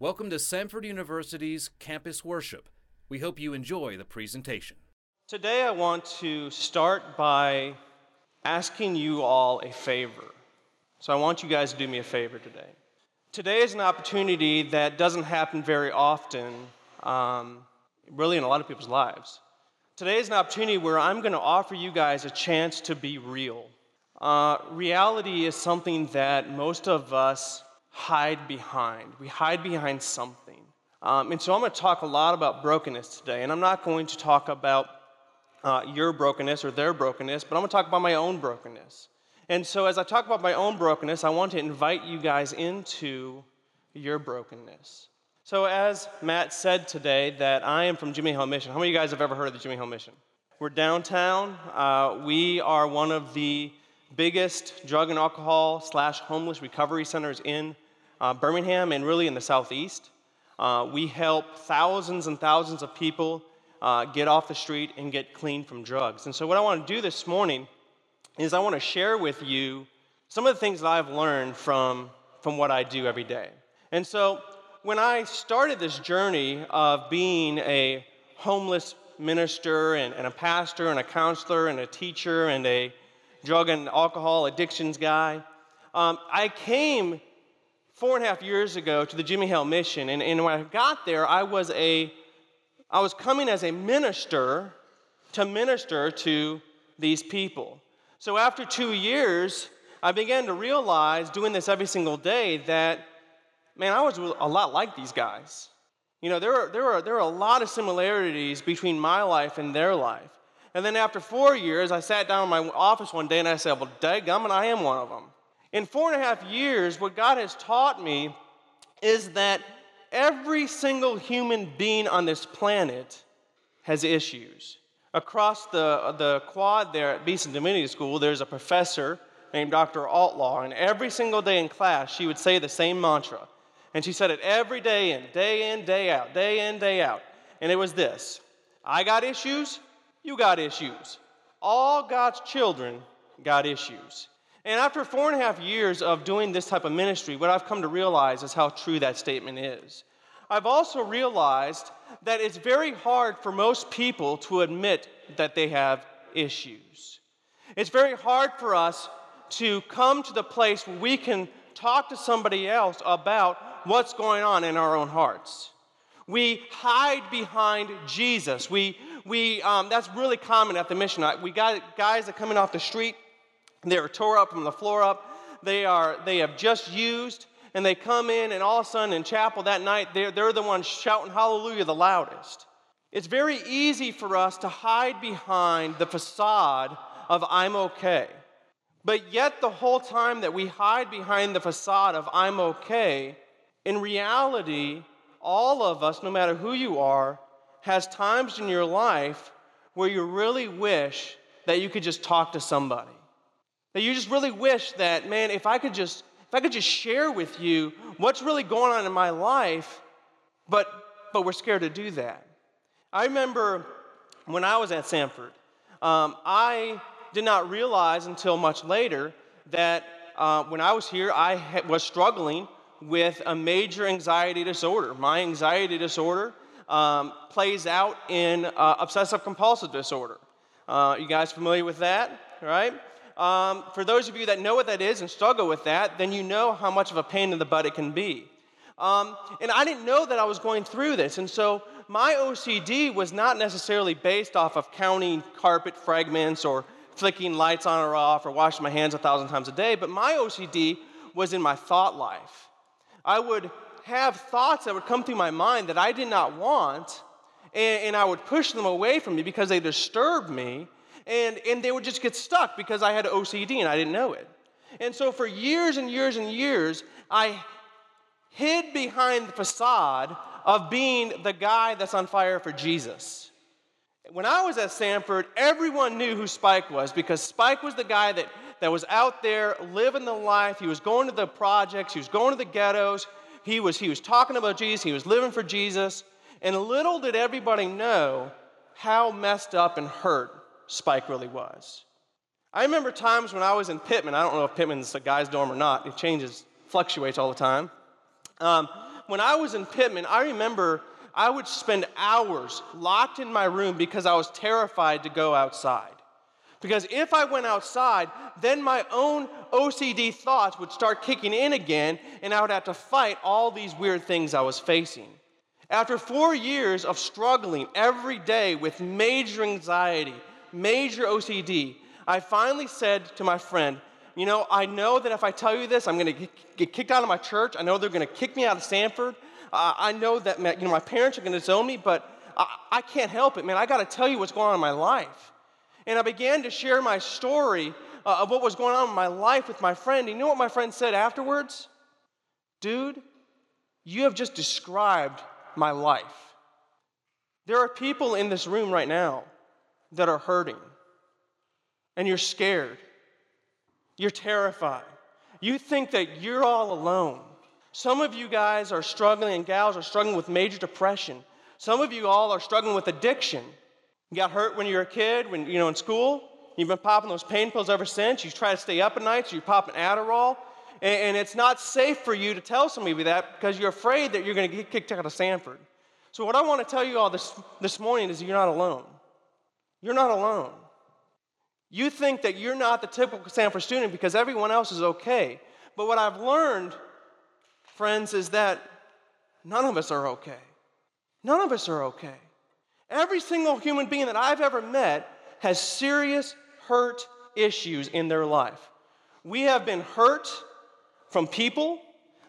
Welcome to Samford University's Campus Worship. We hope you enjoy the presentation. Today, I want to start by asking you all a favor. So, I want you guys to do me a favor today. Today is an opportunity that doesn't happen very often, um, really, in a lot of people's lives. Today is an opportunity where I'm going to offer you guys a chance to be real. Uh, reality is something that most of us hide behind. We hide behind something. Um, and so I'm going to talk a lot about brokenness today. And I'm not going to talk about uh, your brokenness or their brokenness, but I'm going to talk about my own brokenness. And so as I talk about my own brokenness, I want to invite you guys into your brokenness. So as Matt said today, that I am from Jimmie Hale Mission. How many of you guys have ever heard of the Jimmie Hale Mission? We're downtown. Uh, we are one of the biggest drug and alcohol slash homeless recovery centers in uh, Birmingham and really in the southeast. Uh, we help thousands and thousands of people uh, get off the street and get clean from drugs. And so, what I want to do this morning is I want to share with you some of the things that I've learned from, from what I do every day. And so, when I started this journey of being a homeless minister and, and a pastor and a counselor and a teacher and a drug and alcohol addictions guy, um, I came four and a half years ago to the Jimmie Hale Mission, and, and when I got there, I was a I was coming as a minister to minister to these people. So after two years, I began to realize, doing this every single day, that man, I was a lot like these guys. You know, there are, there are, there are a lot of similarities between my life and their life. And then after four years, I sat down in my office one day and I said, Well, dadgummit, I am one of them. In four and a half years, what God has taught me is that every single human being on this planet has issues. Across the, the quad there at Beeson Divinity School, there's a professor named Dr. Altlaw, and every single day in class, she would say the same mantra. And she said it every day in, day in, day out, day in, day out. And it was this I got issues, you got issues. All God's children got issues. And after four and a half years of doing this type of ministry, what I've come to realize is how true that statement is. I've also realized that it's very hard for most people to admit that they have issues. It's very hard for us to come to the place where we can talk to somebody else about what's going on in our own hearts. We hide behind Jesus. We, we, um, that's really common at the mission. We got guys that come in off the street they are tore up from the floor up. They, are, they have just used, and they come in, and all of a sudden in chapel that night, they're, they're the ones shouting hallelujah the loudest. It's very easy for us to hide behind the facade of I'm okay. But yet, the whole time that we hide behind the facade of I'm okay, in reality, all of us, no matter who you are, has times in your life where you really wish that you could just talk to somebody. That you just really wish that, man, if I could just if I could just share with you what's really going on in my life, but but we're scared to do that. I remember when I was at Samford, um, I did not realize until much later that uh, when I was here, I ha- was struggling with a major anxiety disorder. My anxiety disorder um, plays out in uh, obsessive compulsive disorder. Uh, you guys familiar with that, right? Um, for those of you that know what that is and struggle with that, then you know how much of a pain in the butt it can be. Um, and I didn't know that I was going through this. And so my OCD was not necessarily based off of counting carpet fragments or flicking lights on or off or washing my hands a thousand times a day, but my OCD was in my thought life. I would have thoughts that would come through my mind that I did not want, and, and I would push them away from me because they disturbed me and, and they would just get stuck because I had OCD and I didn't know it. And so for years and years and years, I hid behind the facade of being the guy that's on fire for Jesus. When I was at Samford, everyone knew who Spike was because Spike was the guy that, that was out there living the life. He was going to the projects, he was going to the ghettos, he was, he was talking about Jesus, he was living for Jesus. And little did everybody know how messed up and hurt Spike really was. I remember times when I was in Pittman. I don't know if Pittman's a guy's dorm or not. It changes, fluctuates all the time. Um, when I was in Pittman, I remember I would spend hours locked in my room because I was terrified to go outside. Because if I went outside, then my own OCD thoughts would start kicking in again, and I would have to fight all these weird things I was facing. After four years of struggling every day with major anxiety, major OCD, I finally said to my friend, You know, I know that if I tell you this, I'm going to get kicked out of my church. I know they're going to kick me out of Samford. Uh, I know that you know, my parents are going to disown me, but I, I can't help it, man. I got to tell you what's going on in my life. And I began to share my story uh, of what was going on in my life with my friend. And you know what my friend said afterwards? Dude, you have just described my life. There are people in this room right now that are hurting, and you're scared. You're terrified. You think that you're all alone. Some of you guys are struggling, and gals are struggling with major depression. Some of you all are struggling with addiction. You got hurt when you were a kid, when you know in school. You've been popping those pain pills ever since. You try to stay up at night, so you're popping Adderall. And, and it's not safe for you to tell somebody that because you're afraid that you're going to get kicked out of Samford. So, what I want to tell you all this, this morning is you're not alone. You're not alone. You think that you're not the typical Samford student because everyone else is okay. But what I've learned, friends, is that none of us are okay. None of us are okay. Every single human being that I've ever met has serious hurt issues in their life. We have been hurt from people.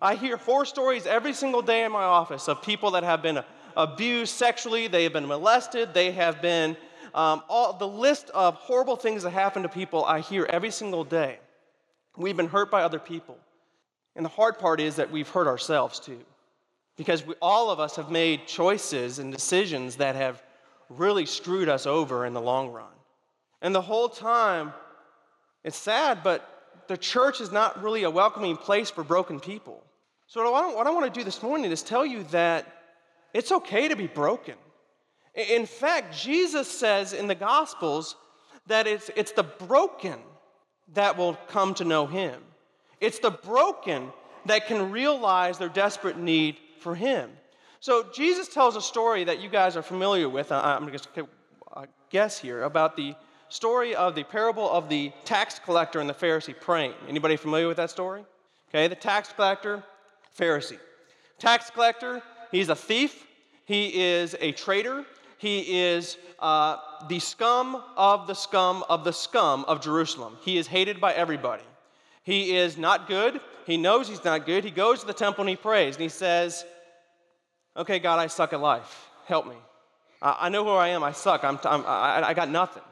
I hear horror stories every single day in my office of people that have been abused sexually, they have been molested, they have been, um, all the list of horrible things that happen to people I hear every single day. We've been hurt by other people. And the hard part is that we've hurt ourselves too. Because we, all of us have made choices and decisions that have really screwed us over in the long run. And the whole time, it's sad, but the church is not really a welcoming place for broken people. So, what I, what I want to do this morning is tell you that it's okay to be broken. In fact, Jesus says in the Gospels that it's, it's the broken that will come to know Him. It's the broken that can realize their desperate need for Him. So Jesus tells a story that you guys are familiar with. I'm going to guess here about the story of the parable of the tax collector and the Pharisee praying. Anybody familiar with that story? Okay, the tax collector, Pharisee. Tax collector, he's a thief. He is a traitor. He is uh, the scum of the scum of the scum of Jerusalem. He is hated by everybody. He is not good. He knows he's not good. He goes to the temple and he prays and he says, Okay, God, I suck at life. Help me. I, I know who I am. I suck. I'm, I'm, I, I got nothing.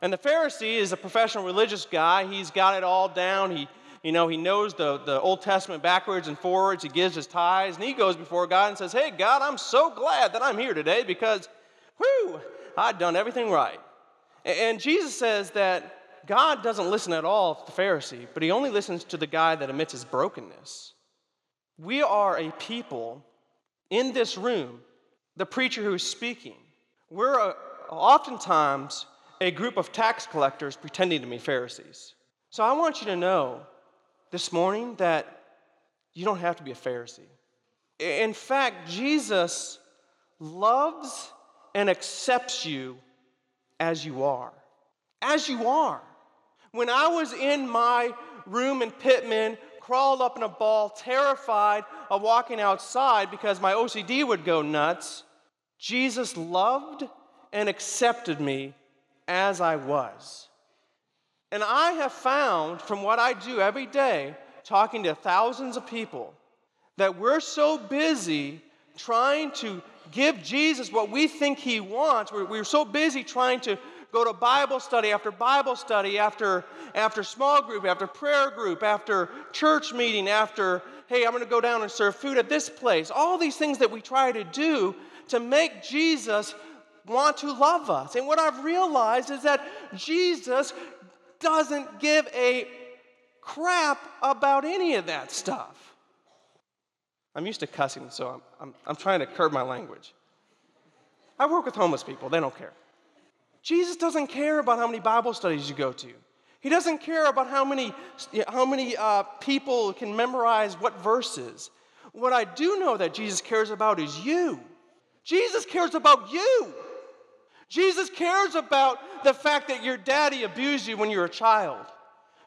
And the Pharisee is a professional religious guy. He's got it all down. He, you know, he knows the, the Old Testament backwards and forwards. He gives his tithes, and he goes before God and says, Hey, God, I'm so glad that I'm here today because, whew, I've done everything right. And Jesus says that God doesn't listen at all to the Pharisee, but he only listens to the guy that admits his brokenness. We are a people in this room, the preacher who is speaking, we're a, oftentimes a group of tax collectors pretending to be Pharisees. So I want you to know this morning that you don't have to be a Pharisee. In fact, Jesus loves and accepts you as you are. As you are. When I was in my room in Pittman crawled up in a ball, terrified of walking outside because my OCD would go nuts, Jesus loved and accepted me as I was. And I have found from what I do every day, talking to thousands of people, that we're so busy trying to give Jesus what we think he wants. We're, we're so busy trying to go to Bible study after Bible study, after, after small group, after prayer group, after church meeting, after, hey, I'm going to go down and serve food at this place. All these things that we try to do to make Jesus want to love us. And what I've realized is that Jesus doesn't give a crap about any of that stuff. I'm used to cussing, so I'm, I'm, I'm trying to curb my language. I work with homeless people, they don't care. Jesus doesn't care about how many Bible studies you go to. He doesn't care about how many, how many uh, people can memorize what verses. What I do know that Jesus cares about is you. Jesus cares about you. Jesus cares about the fact that your daddy abused you when you were a child.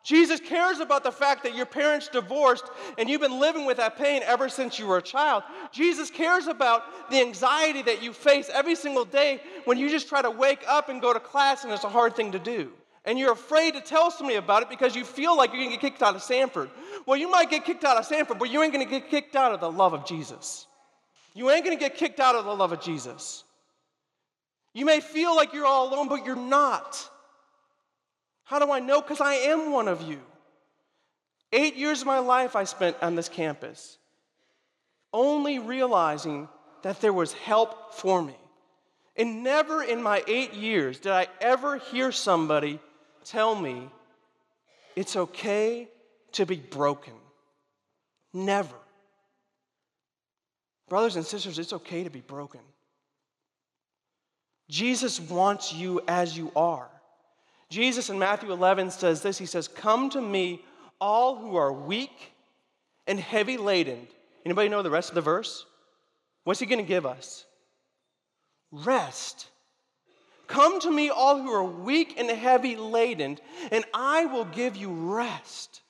Jesus cares about the fact that your parents divorced and you've been living with that pain ever since you were a child. Jesus cares about the anxiety that you face every single day when you just try to wake up and go to class and it's a hard thing to do. And you're afraid to tell somebody about it because you feel like you're gonna get kicked out of Samford. Well, you might get kicked out of Samford, but you ain't gonna get kicked out of the love of Jesus. You ain't gonna get kicked out of the love of Jesus. You may feel like you're all alone, but you're not. How do I know? Because I am one of you. Eight years of my life I spent on this campus, only realizing that there was help for me. And never in my eight years did I ever hear somebody tell me it's okay to be broken. Never. Brothers and sisters, it's okay to be broken. Jesus wants you as you are. Jesus in Matthew 11 says this He says, Come to me, all who are weak and heavy laden. Anybody know the rest of the verse? What's He going to give us? Rest. Come to me, all who are weak and heavy laden, and I will give you rest.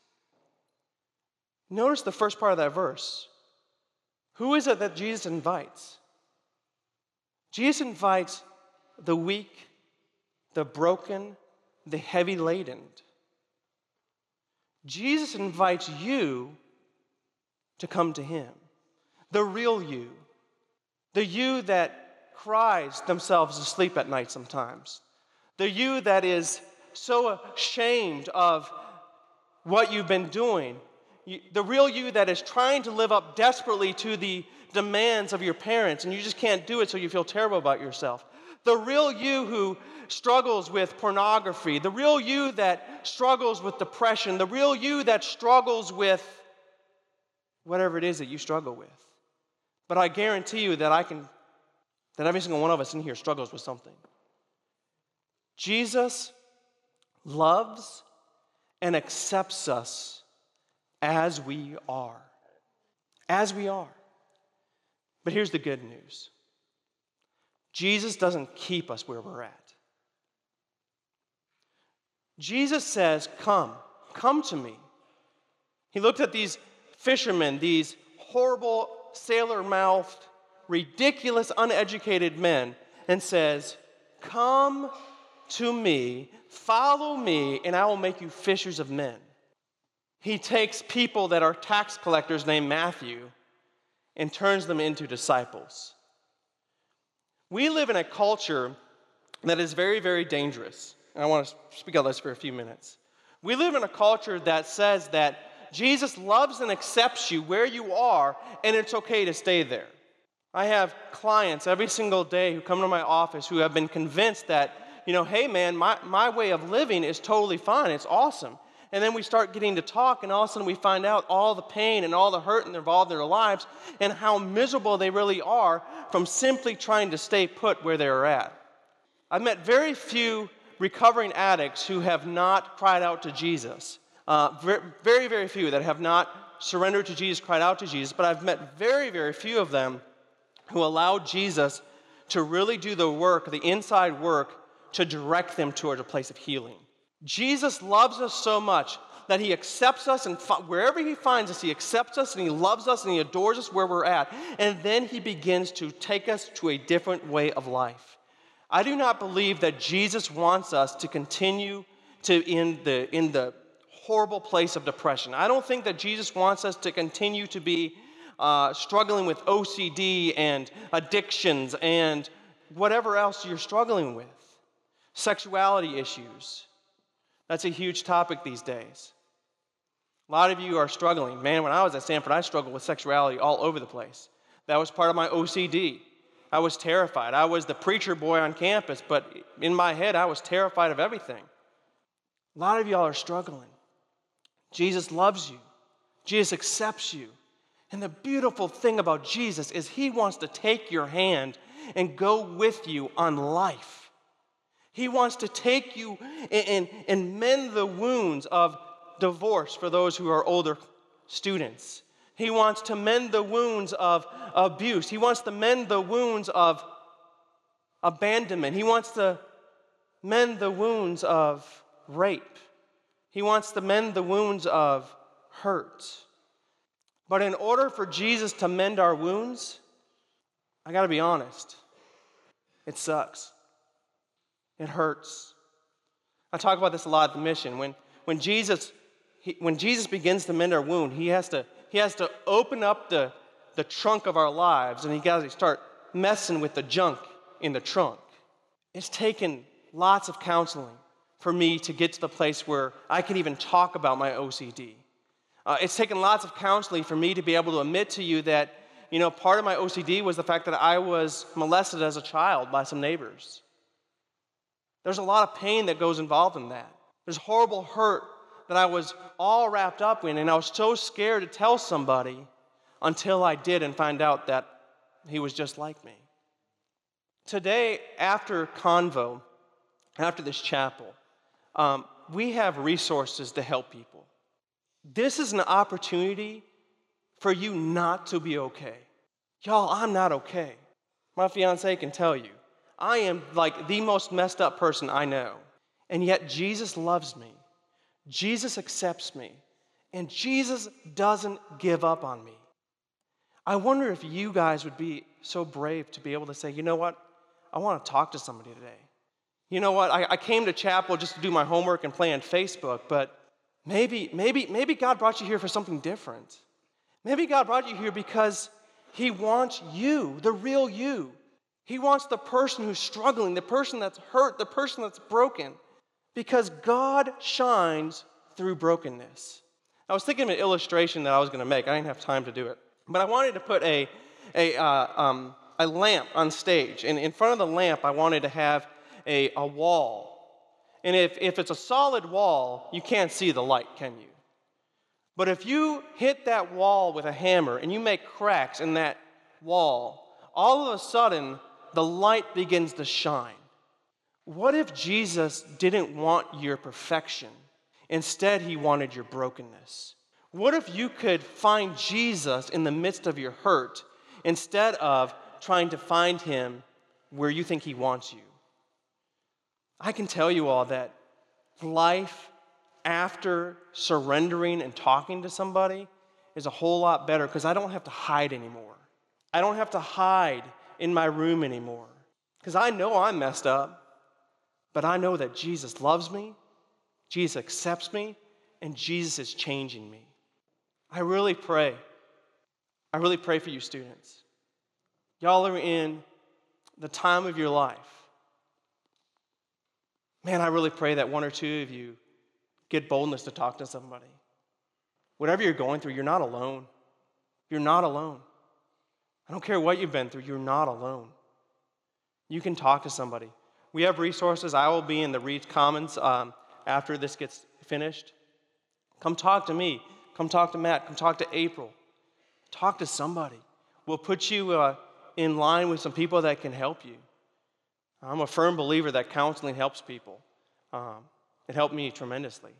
Notice the first part of that verse. Who is it that Jesus invites? Jesus invites the weak, the broken, the heavy laden. Jesus invites you to come to Him, the real you, the you that cries themselves to sleep at night sometimes, the you that is so ashamed of what you've been doing, the real you that is trying to live up desperately to the demands of your parents and you just can't do it so you feel terrible about yourself. The real you who struggles with pornography, the real you that struggles with depression, the real you that struggles with whatever it is that you struggle with. But I guarantee you that I can, that every single one of us in here struggles with something. Jesus loves and accepts us as we are. As we are. But here's the good news Jesus doesn't keep us where we're at. Jesus says, Come, come to me. He looked at these fishermen, these horrible, sailor mouthed, ridiculous, uneducated men, and says, Come to me, follow me, and I will make you fishers of men. He takes people that are tax collectors named Matthew and turns them into disciples. We live in a culture that is very, very dangerous. And I want to speak on this for a few minutes. We live in a culture that says that Jesus loves and accepts you where you are, and it's okay to stay there. I have clients every single day who come to my office who have been convinced that, you know, hey man, my, my way of living is totally fine, it's awesome. And then we start getting to talk, and all of a sudden we find out all the pain and all the hurt involved in their lives and how miserable they really are from simply trying to stay put where they're at. I've met very few recovering addicts who have not cried out to Jesus. Uh, very, very few that have not surrendered to Jesus, cried out to Jesus, but I've met very, very few of them who allowed Jesus to really do the work, the inside work, to direct them toward a place of healing. Jesus loves us so much that he accepts us, and wherever he finds us, he accepts us and he loves us and he adores us where we're at. And then he begins to take us to a different way of life. I do not believe that Jesus wants us to continue to in the in the horrible place of depression. I don't think that Jesus wants us to continue to be uh, struggling with OCD and addictions and whatever else you're struggling with. Sexuality issues. That's a huge topic these days. A lot of you are struggling. Man, when I was at Samford, I struggled with sexuality all over the place. That was part of my OCD. I was terrified. I was the preacher boy on campus, but in my head, I was terrified of everything. A lot of y'all are struggling. Jesus loves you, Jesus accepts you. And the beautiful thing about Jesus is he wants to take your hand and go with you on life. He wants to take you and, and, mend the wounds of divorce for those who are older students He wants to mend the wounds of abuse. He wants to mend the wounds of abandonment. He wants to mend the wounds of rape. He wants to mend the wounds of hurt. But in order for Jesus to mend our wounds, I got to be honest, it sucks. It hurts. I talk about this a lot at the mission. When, when, Jesus, he, when Jesus begins to mend our wound, he has to, he has to open up the, the trunk of our lives and he has to start messing with the junk in the trunk. It's taken lots of counseling for me to get to the place where I can even talk about my OCD. Uh, it's taken lots of counseling for me to be able to admit to you that, you know, part of my OCD was the fact that I was molested as a child by some neighbors. There's a lot of pain that goes involved in that. There's horrible hurt that I was all wrapped up in, and I was so scared to tell somebody until I did and find out that he was just like me. Today, after Convo, after this chapel, um, we have resources to help people. This is an opportunity for you not to be okay. Y'all, I'm not okay. My fiance can tell you. I am like the most messed up person I know. And yet Jesus loves me. Jesus accepts me. And Jesus doesn't give up on me. I wonder if you guys would be so brave to be able to say, you know what? I want to talk to somebody today. You know what? I, I came to chapel just to do my homework and play on Facebook, but maybe, maybe, maybe God brought you here for something different. Maybe God brought you here because He wants you, the real you. He wants the person who's struggling, the person that's hurt, the person that's broken, because God shines through brokenness. I was thinking of an illustration that I was going to make. I didn't have time to do it. But I wanted to put a, a, uh, um, a lamp on stage. And in front of the lamp, I wanted to have a, a wall. And if, if it's a solid wall, you can't see the light, can you? But if you hit that wall with a hammer and you make cracks in that wall, all of a sudden the light begins to shine. What if Jesus didn't want your perfection? Instead, he wanted your brokenness. What if you could find Jesus in the midst of your hurt instead of trying to find him where you think he wants you? I can tell you all that life after surrendering and talking to somebody is a whole lot better because I don't have to hide anymore. I don't have to hide in my room anymore. Because I know I'm messed up, but I know that Jesus loves me, Jesus accepts me, and Jesus is changing me. I really pray. I really pray for you students. Y'all are in the time of your life. Man, I really pray that one or two of you get boldness to talk to somebody. Whatever you're going through, you're not alone. You're not alone. I don't care what you've been through, you're not alone. You can talk to somebody. We have resources. I will be in the Reach Commons um, after this gets finished. Come talk to me. Come talk to Matt. Come talk to April. Talk to somebody. We'll put you uh, in line with some people that can help you. I'm a firm believer that counseling helps people. Um, it helped me tremendously.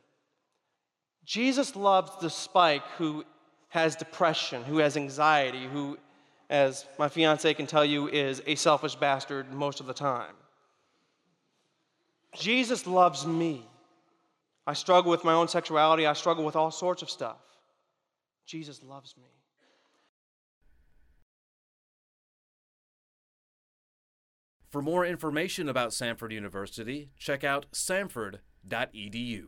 Jesus loves the spike who has depression, who has anxiety, who as my fiance can tell you, is a selfish bastard most of the time. Jesus loves me. I struggle with my own sexuality, I struggle with all sorts of stuff. Jesus loves me. For more information about Samford University, check out samford.edu.